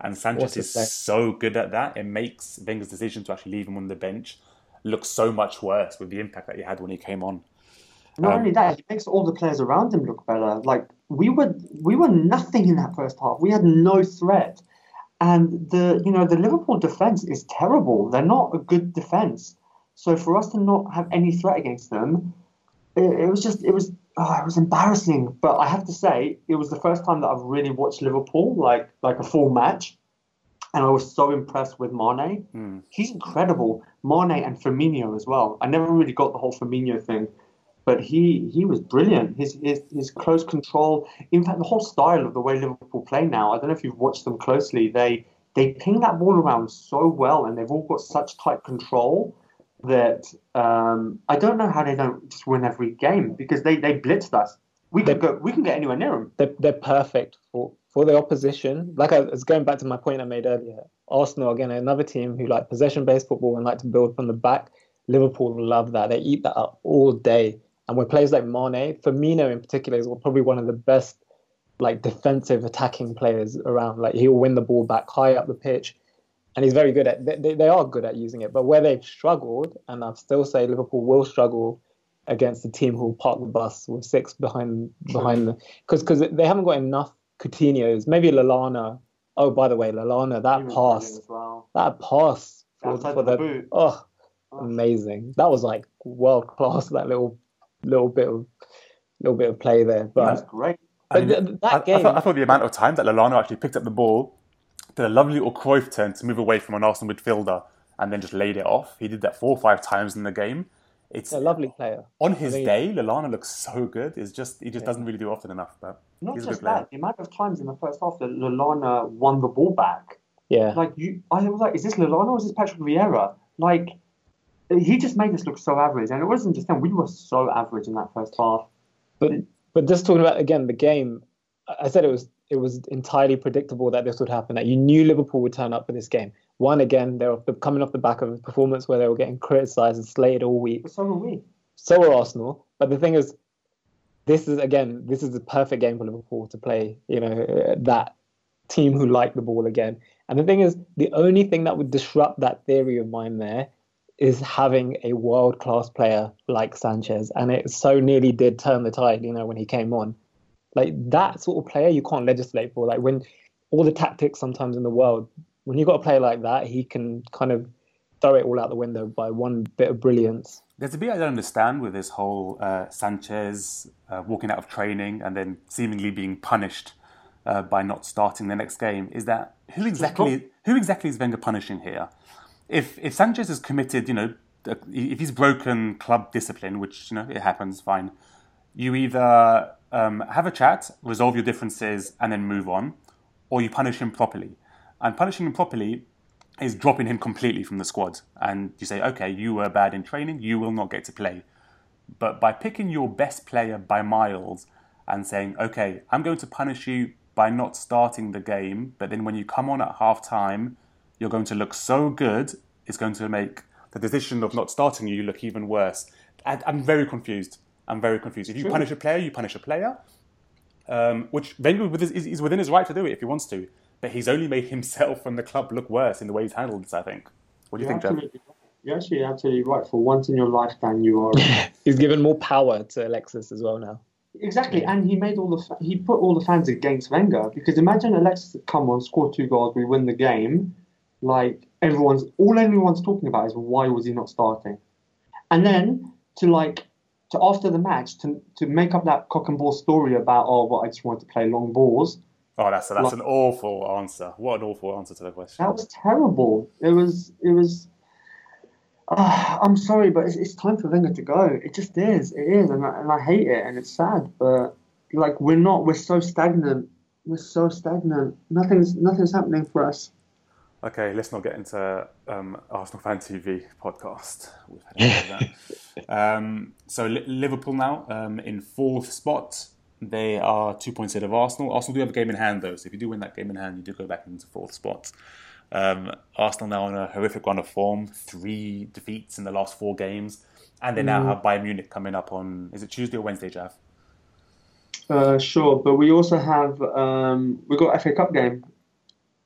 And Sanchez is so good at that. It makes Wenger's decision to actually leave him on the bench look so much worse with the impact that he had when he came on. Not um, only that, he makes all the players around him look better. Like we were we were nothing in that first half. We had no threat. And the you know, the Liverpool defence is terrible. They're not a good defence. So for us to not have any threat against them, it, it was just it was oh, it was embarrassing. But I have to say, it was the first time that I've really watched Liverpool like like a full match, and I was so impressed with Mane. Mm. He's incredible. Mane and Firmino as well. I never really got the whole Firmino thing, but he he was brilliant. His his his close control. In fact, the whole style of the way Liverpool play now. I don't know if you've watched them closely. They they ping that ball around so well, and they've all got such tight control that um, I don't know how they don't just win every game because they, they blitzed us. We can go. We can get anywhere near them. They're, they're perfect for, for the opposition. Like I was going back to my point I made earlier. Arsenal again, another team who like possession based football and like to build from the back. Liverpool love that. They eat that up all day. And with players like Mane, Firmino in particular is probably one of the best like defensive attacking players around. Like he'll win the ball back high up the pitch and he's very good at. They, they are good at using it, but where they've struggled, and I'd still say Liverpool will struggle against a team who will park the bus with six behind behind them because because they haven't got enough Coutinho's. Maybe Lallana. Oh, by the way, Lallana, that pass, well. that pass for, for the the boot. oh, Oh. amazing. That was like world class. That little little bit of little bit of play there, That's but. great. But And th- I, that I game, thought, I thought the amount of time that Lallana actually picked up the ball, did a lovely little Cruyff turn to move away from an Arsenal midfielder, and then just laid it off. He did that four or five times in the game. It's a lovely player. on his think- day. Lallana looks so good. It's just he just doesn't really do it often enough. But Not he's a just good that, the amount of times in the first half that Lallana won the ball back. Yeah, Like you, I was like, is this Lallana or is this Patrick Vieira? Like, he just made us look so average, and it wasn't just him. We were so average in that first half. but but just talking about again the game, I I said it was it was entirely predictable that this would happen. That you knew Liverpool would turn up for this game. One again, they're coming off the back of a performance where they were getting criticised and slated all week. But so were we. So are Arsenal. But the thing is, this is again, this is the perfect game for Liverpool to play. You know that team who like the ball again. And the thing is, the only thing that would disrupt that theory of mine there is having a world class player like Sanchez, and it so nearly did turn the tide. You know when he came on, like that sort of player you can't legislate for. Like when all the tactics sometimes in the world, when you've got a player like that, he can kind of throw it all out the window by one bit of brilliance. There's a bit I don't understand with this whole uh, Sanchez uh, walking out of training and then seemingly being punished uh, by not starting the next game. Is that who exactly? Who exactly is Wenger punishing here? If if Sanchez has committed, you know, if he's broken club discipline, which you know it happens, fine. You either um, have a chat, resolve your differences, and then move on, or you punish him properly. And punishing him properly is dropping him completely from the squad. And you say, okay, you were bad in training, you will not get to play. But by picking your best player by miles and saying, okay, I'm going to punish you by not starting the game, but then when you come on at half time, you're going to look so good, it's going to make the decision of not starting you look even worse. I, I'm very confused. I'm very confused. If you punish a player, you punish a player, um, which Wenger is, is within his right to do it if he wants to. But he's only made [laughs] himself and the club look worse in the way he's handled this, I think. What do you You're think, Jeff? right. You're actually absolutely right. For once in your lifetime, you are [laughs] He's given more power to Alexis as well now. exactly, and he made all the fa- he put all the fans against Wenger because imagine Alexis had come on, scored two goals, we win the game. Like everyone's all everyone's talking about is why was he not starting, and then to like to after the match to to make up that cock and ball story about oh well I just wanted to play long balls. Oh, that's that's an awful answer. What an awful answer to the question. That was terrible. It was. It was. Ah, I'm sorry, but it's, it's time for Wenger to go. It just is. It is, and I, and I hate it, and it's sad. But like, we're not. We're so stagnant. We're so stagnant. Nothing's nothing's happening for us. Okay, let's not get into um, Arsenal Fan TV podcast. We've had enough of that. [laughs] um, so Liverpool now um, in fourth spot. They are two points ahead of Arsenal. Arsenal do have a game in hand though, so if you do win that game in hand, you do go back into fourth spot. Um, Arsenal now on a horrific run of form, three defeats in the last four games, and they now have Bayern Munich coming up on is it Tuesday or Wednesday, Jeff? Uh, sure, but we also have um, we got FA Cup game.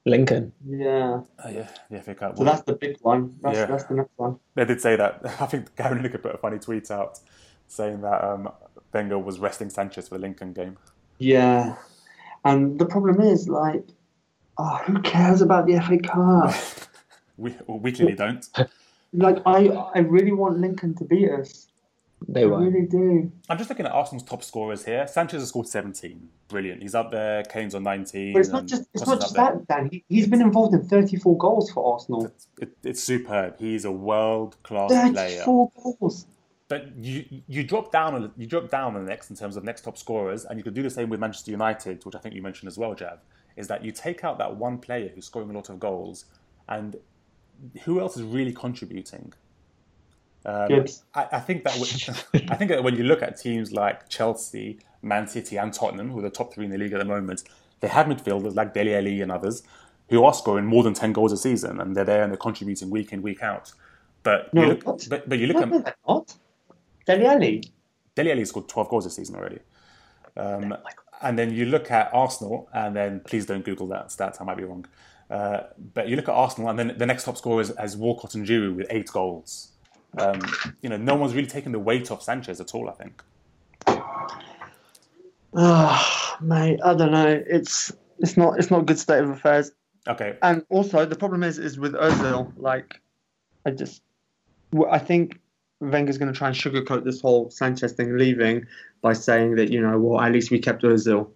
Lincoln. Yeah, Oh yeah, the FA Cup. so that's the big one. That's Yeah. that's the next one. They did say that. [laughs] I think Gary Lineker put a funny tweet out saying that um, Wenger was resting Sanchez for the Lincoln game. Yeah, and the problem is like, oh, who cares about the FA Cup? [laughs] We, we clearly don't. Like I, I really want Lincoln to beat us. They I were. really do. I'm just looking at Arsenal's top scorers here. Sanchez has scored 17. Brilliant. He's up there. Kane's on 19. But it's not just it's not just that, Dan. He, he's been involved in 34 goals for Arsenal. It, it's superb. He's a world class player. 34 goals. But you you drop down on you drop down on the next in terms of next top scorers, and you could do the same with Manchester United, which I think you mentioned as well, Jav. Is that you take out that one player who's scoring a lot of goals, and who else is really contributing? Um. I, I think that w- [laughs] I think that when you look at teams like Chelsea, Man City, and Tottenham, who are the top three in the league at the moment, they have midfielders like Dele Ali and others who are scoring more than ten goals a season, and they're there and they're contributing week in week out. But No, you look, but, but you look No, at not. Dele Ali scored 12 goals this season already. Um, and then you look at Arsenal, and then please don't Google that stat. I might be wrong. Uh, but you look at Arsenal, and then the next top scorer is, is Walcott and Giroud with eight goals. Um, you know, no one's really taken the weight off Sanchez at all. I think. Ah, mate, I don't know. It's it's not it's not a good state of affairs. Okay. And also the problem is is with Ozil. Like, I just I think Wenger's going to try and sugarcoat this whole Sanchez thing leaving by saying that you know well at least we kept Ozil,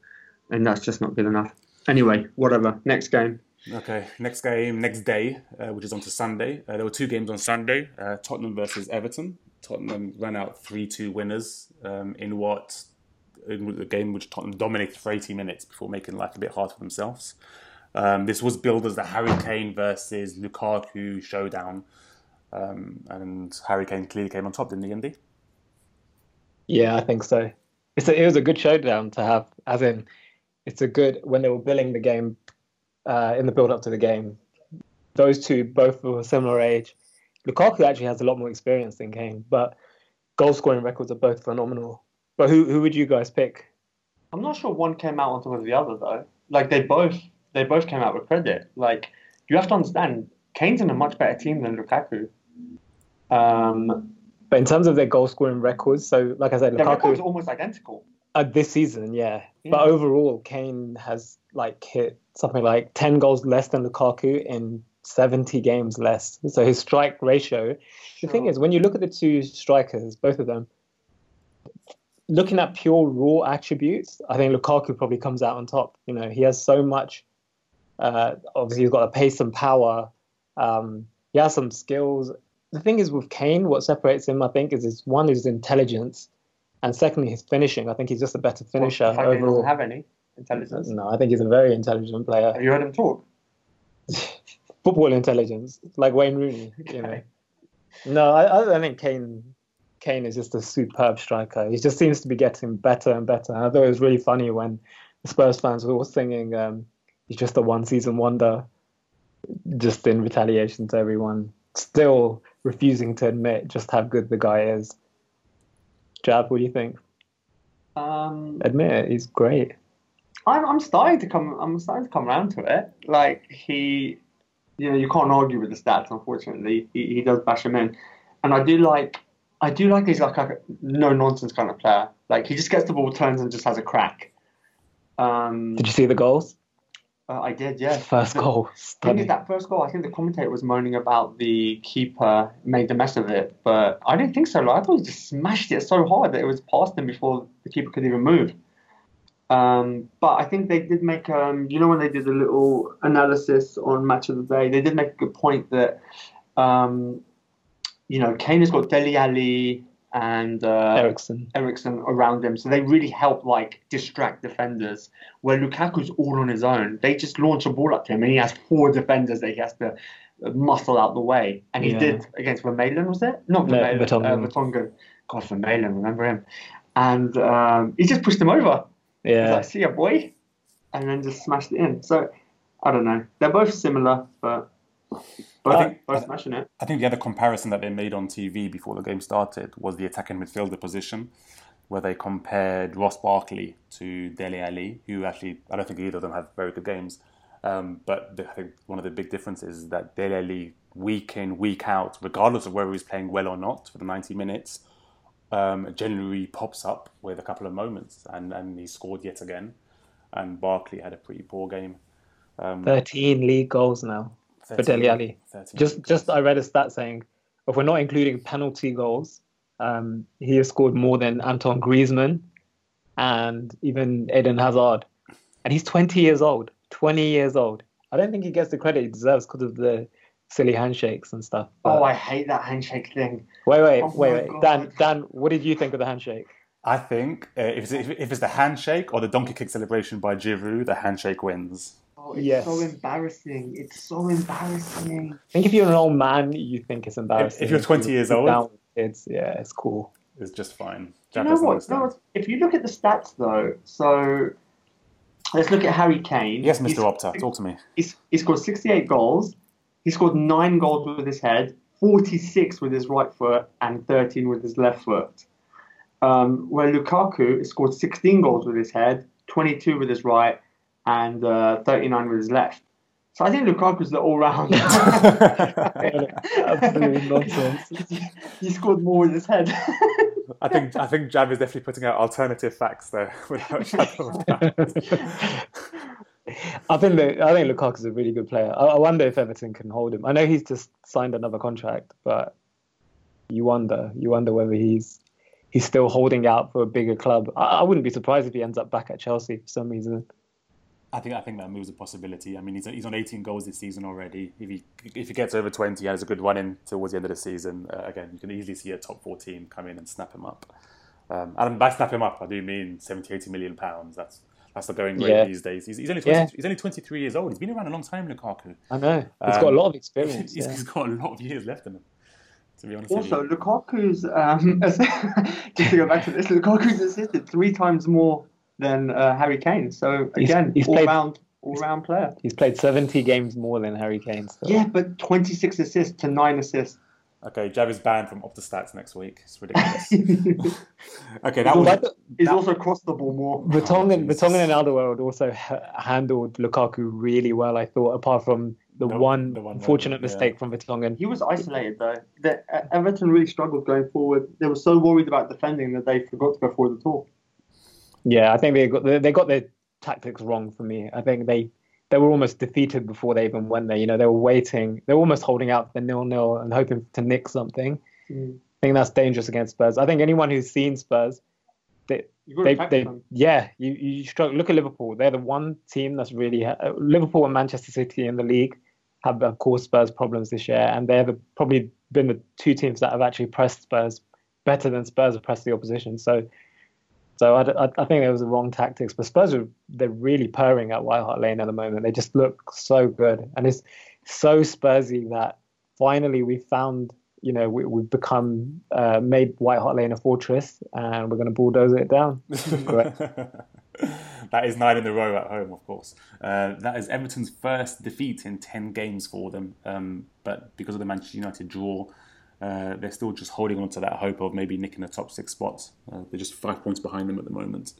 and that's just not good enough. Anyway, whatever. Next game. Okay, next game, next day, uh, which is on to Sunday. Uh, there were two games on Sunday uh, Tottenham versus Everton. Tottenham ran out 3 2 winners um, in what in the game which Tottenham dominated for 80 minutes before making life a bit hard for themselves. Um, this was billed as the Harry Kane versus Lukaku showdown. Um, and Harry Kane clearly came on top, didn't he, Andy? Yeah, I think so. A, it was a good showdown to have, as in, it's a good when they were billing the game uh, in the build up to the game. Those two both were a similar age. Lukaku actually has a lot more experience than Kane, but goal scoring records are both phenomenal. But who who would you guys pick? I'm not sure one came out on top of the other though. Like they both they both came out with credit. Like you have to understand, Kane's in a much better team than Lukaku. Um, But in terms of their goal scoring records, so like I said, their records Lukaku are almost identical. Uh, this season, yeah. Yeah. But overall, Kane has like hit something like ten goals less than Lukaku in seventy games less. So his strike ratio. The thing is, when you look at the two strikers, both of them, looking at pure raw attributes, I think Lukaku probably comes out on top. You know, he has so much. Uh, obviously, he's got the pace and power. Um, he has some skills. The thing is with Kane, what separates him, I think, is his one is intelligence, and secondly his finishing. I think he's just a better finisher Well, the fact that he overall. doesn't have any intelligence. No, I think he's a very intelligent player. Have you heard him talk? [laughs] Football intelligence, like Wayne Rooney. You know. No, I, I think Kane. Kane is just a superb striker. He just seems to be getting better and better. And I thought it was really funny when the Spurs fans were all singing, um, "He's just a one-season wonder," just in retaliation to everyone still refusing to admit just how good the guy is. Jav, what do you think? Um, Admit it, he's great. I'm, I'm starting to come. I'm starting to come around to it. Like he, you know, you can't argue with the stats. Unfortunately, he, he does bash him in, and I do like. I do like he's like a no nonsense kind of player. Like he just gets the ball, turns, and just has a crack. Um, Did you see the goals? Uh, I did, yeah. First goal, I think stunning. that first goal. I think the commentator was moaning about the keeper made the mess of it, but I didn't think so. Like, I thought he just smashed it so hard that it was past him before the keeper could even move. Um, but I think they did make, um, you know, when they did a little analysis on Match of the Day, they did make a good point that, um, you know, Kane has got Dele Ali and uh, Eriksen. Eriksen around him, so they really help like distract defenders. Where Lukaku's all on his own, they just launch a ball up to him, and he has four defenders that he has to uh, muscle out the way. And he Yeah. did against Vermaelen, was it? Not No, Vermaelen, Vertonghen. uh, Vertonghen. God, Vermaelen, remember him? And um, he just pushed him over. He's Yeah. like, "See ya, boy," and then just smashed it in. So I don't know. They're both similar, but both, I think- both smashing it. I think the other comparison that they made on TV before the game started was the attacking midfielder position, where they compared Ross Barkley to Dele Ali, who actually, I don't think either of them have very good games. Um, but the, I think one of the big differences is that Dele Ali, week in, week out, regardless of whether he's playing well or not for the 90 minutes, um, generally pops up with a couple of moments, and, and he scored yet again. And Barkley had a pretty poor game. Um, 13 league goals now for 13 Dele Ali. Just, just I read a stat saying, if we're not including penalty goals, um, he has scored more than Anton Griezmann and even Eden Hazard, and he's 20 years old. 20 years old. I don't think he gets the credit he deserves because of the silly handshakes and stuff. Oh, I hate that handshake thing. wait, wait, oh wait, wait. God. Dan, Dan, what did you think of the handshake? I think uh, if, it's, if, if it's the handshake or the donkey kick celebration by Giroud, the handshake wins. Oh, it's Yes. so embarrassing. It's so embarrassing. I think if you're an old man, you think it's embarrassing. If you're 20 years old. down with kids, yeah, it's cool. It's just fine. Jack you know what? No, if you look at the stats though, so let's look at Harry Kane. Yes, He's- Mr. Opta, talk to me. He's, he scored 68 goals. He scored nine goals with his head, 46 with his right foot, and 13 with his left foot. Um, where Lukaku scored 16 goals with his head, 22 with his right, and uh, 39 with his left. So I think Lukaku's the all-round. [laughs] Absolute [laughs] nonsense. he scored more with his head. I think I think Jav is definitely putting out alternative facts there [laughs] without shadow. I think that I think Lukaku's a really good player. I, I wonder if Everton can hold him. I know he's just signed another contract, but you wonder, you wonder whether he's he's still holding out for a bigger club. I, I wouldn't be surprised if he ends up back at Chelsea for some reason. I think I think that moves a possibility. I mean, he's, he's on 18 goals this season already. If he if he gets over 20, he has a good run in towards the end of the season. Uh, again, you can easily see a top four team come in and snap him up. Um, and by snap him up, I do mean 70, 80 million pounds. That's that's the going rate Yeah. these days. He's, he's only 20, Yeah. he's only 23 years old. He's been around a long time, Lukaku. I know he's got a Um, lot of [laughs] experience. He's, yeah. he's got a lot of years left in him. To be honest also, with you. Lukaku's um, [laughs] just to go back to this, Lukaku's assisted three times more than uh, Harry Kane. So again, he's played- all-round, all-round player. He's played 70 games more than Harry Kane. So. Yeah, but 26 assists to nine assists. Okay, Jav is banned from Opta Stats next week. It's ridiculous. [laughs] okay, that was that- He's That- also crossed the ball more. Vertonghen, Jesus. Vertonghen and Alderweireld also ha- handled Lukaku really well. I thought, apart from the, The- one, the one unfortunate moment, yeah. mistake from Vertonghen. He was isolated though. The, uh, Everton really struggled going forward. They were so worried about defending that they forgot to go forward at all. Yeah, I think they got they, got their tactics wrong for me. I think they they were almost defeated before they even went there. You know, they were waiting. They were almost holding out for nil nil and hoping to nick something. Mm. I think that's dangerous against Spurs. I think anyone who's seen Spurs, they You got to they, they yeah, you you struggle. Look at Liverpool. They're the one team that's really uh, Liverpool and Manchester City in the league have of course Spurs problems this year, and they're the, probably been the two teams that have actually pressed Spurs better than Spurs have pressed the opposition. So. So I, I, I think it was the wrong tactics, but Spurs are they're really purring at White Hart Lane at the moment. They just look so good, and it's so Spursy that finally we found you know we, we've become uh, made White Hart Lane a fortress, and we're going to bulldoze it down. [laughs] That is nine in a row at home, of course. Uh, that is Everton's first defeat in 10 games for them. Um, but because of the Manchester United draw, uh, they're still just holding on to that hope of maybe nicking the top six spots. Uh, they're just five points behind them at the moment.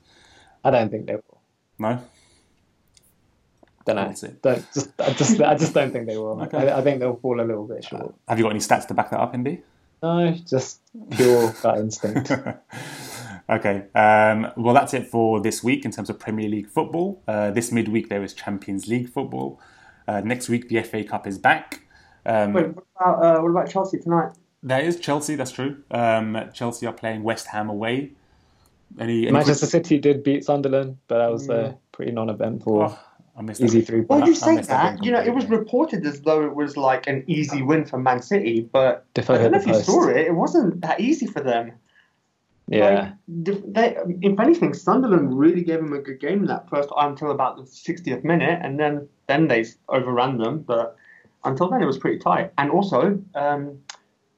I don't think they will. No? Don't know. Don't, just, I just I just don't think they will. [laughs] Okay. I, I think they'll fall a little bit short. Have you got any stats to back that up, Indy? No, just pure gut [laughs] instinct. okay. Um, well, that's it for this week in terms of Premier League football. Uh, this midweek there is Champions League football. Uh, next week the FA Cup is back. Um, Wait, what about, uh, what about Chelsea tonight? There is Chelsea. That's true. Um, Chelsea are playing West Ham away. Any, any Manchester quick- City did beat Sunderland, but that was uh, pretty non-eventful. Oh, I missed Easy three Well, points. you I say missed that that. You know, it was reported as though it was like an easy win for Man City, but Defoe I don't know if the you saw it. It wasn't that easy for them. Yeah. Like, they, if anything, Sunderland really gave them a good game in that first until about the 60th minute, and then then they overran them. But until then, it was pretty tight. And also, um,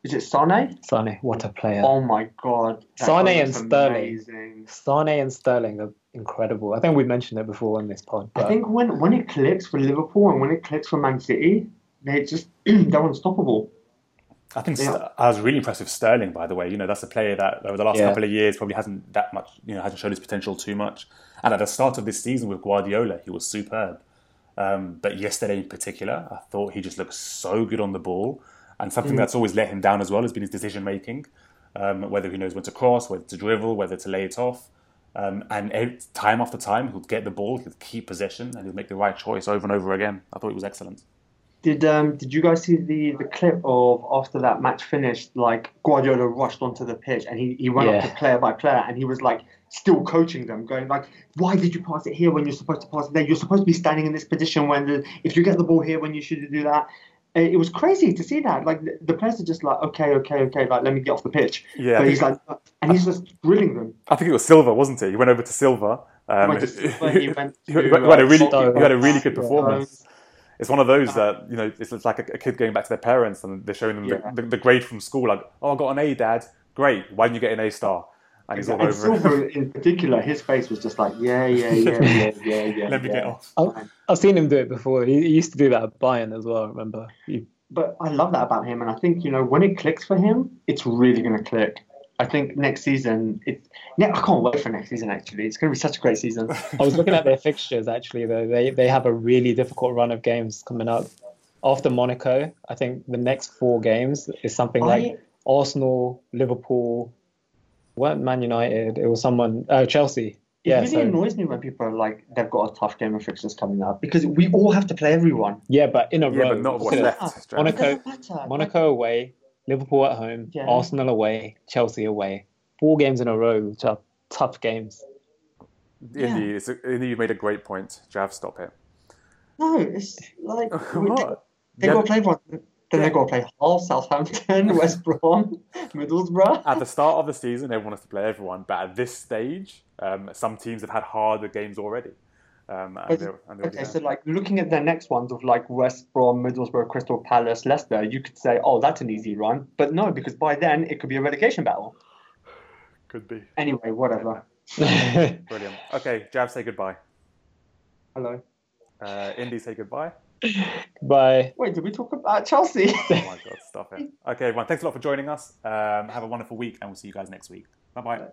is it Sane? Sane, what a player. Oh my God, that Sane and Sterling. amazing. Sane and Sterling are incredible. I think we mentioned it before on this pod. I think when when it clicks for Liverpool and when it clicks for Man City, they just [clears throat] they're unstoppable. I think Yeah. I was really impressed with Sterling. By the way, you know that's a player that over the last Yeah. couple of years probably hasn't that much, you know, hasn't shown his potential too much. And at the start of this season with Guardiola, he was superb. Um, but yesterday in particular, I thought he just looked so good on the ball. And something that's always let him down as well has been his decision making. Um, whether he knows when to cross, whether to dribble, whether to lay it off. Um, and time after time, he'll get the ball, he'll keep possession, and he'll make the right choice over and over again. I thought he was excellent. Did um did you guys see the the clip of after that match finished? Like Guardiola rushed onto the pitch and he, he went up to player by player and he was like still coaching them, going like, "Why did you pass it here when you're supposed to pass it there? You're supposed to be standing in this position when the, if you get the ball here when you should do that." Uh, It was crazy to see that. Like the, players are just like, "Okay, okay, okay, like let me get off the pitch." Yeah, but he's like, and he's just drilling them. I think it was Silva, wasn't it? He went over to Silva. Um, Went to [laughs] he went he had a uh, really, he had a really good performance. It's one of those that you know, it's like a, a kid going back to their parents and they're showing them Yeah. the, the, the grade from school. Like, oh, I got an A, Dad. Great. Why didn't you get an A star? And he's all And over it. In particular, his face was just like, yeah, yeah, yeah, yeah, [laughs] yeah, yeah. Let me get off. I- I've seen him do it before. He, he used to do that at Bayern as well. I remember? He, But I love that about him, and I think you know when it clicks for him, it's really going to click. I think next season, it's. Ne- I can't wait for next season. Actually, it's going to be such a great season. [laughs] I was looking at their fixtures actually. Though they they have a really difficult run of games coming up. After Monaco, I think the next four games is something like Arsenal, Liverpool, weren't Man United. It was someone uh, Chelsea. It Yeah, really so- annoys me when people are like they've got a tough game of fixtures coming up because we all have to play everyone. Yeah, but in a Yeah, row. but not Look what's left. Monaco- It doesn't matter. Monaco away, Liverpool at home, Yeah. Arsenal away, Chelsea away. Four games in a row, which are tough games. Indy, it's a, Indy, you made a great point. Jav, stop it. No, it's like [laughs] we- they, What? they Yeah, got to play one. Then they got to play Hull, Southampton, [laughs] West Brom, Middlesbrough. at the start of the season, everyone has to play everyone, but at this stage, um, some teams have had harder games already. Um, and But- they're, and they're Okay, so like looking at their next ones of like West Brom, Middlesbrough, Crystal Palace, Leicester, you could say, oh, that's an easy run. But no, because by then it could be a relegation battle. could be Anyway, whatever. [laughs] brilliant. Okay, Jav, say goodbye. Hello. Uh, Indy, say goodbye. Bye. Wait, did we talk about Chelsea? [laughs] Oh my god, stop it. [laughs] Okay, everyone, thanks a lot for joining us. Um, have a wonderful week, and we'll see you guys next week. Bye bye.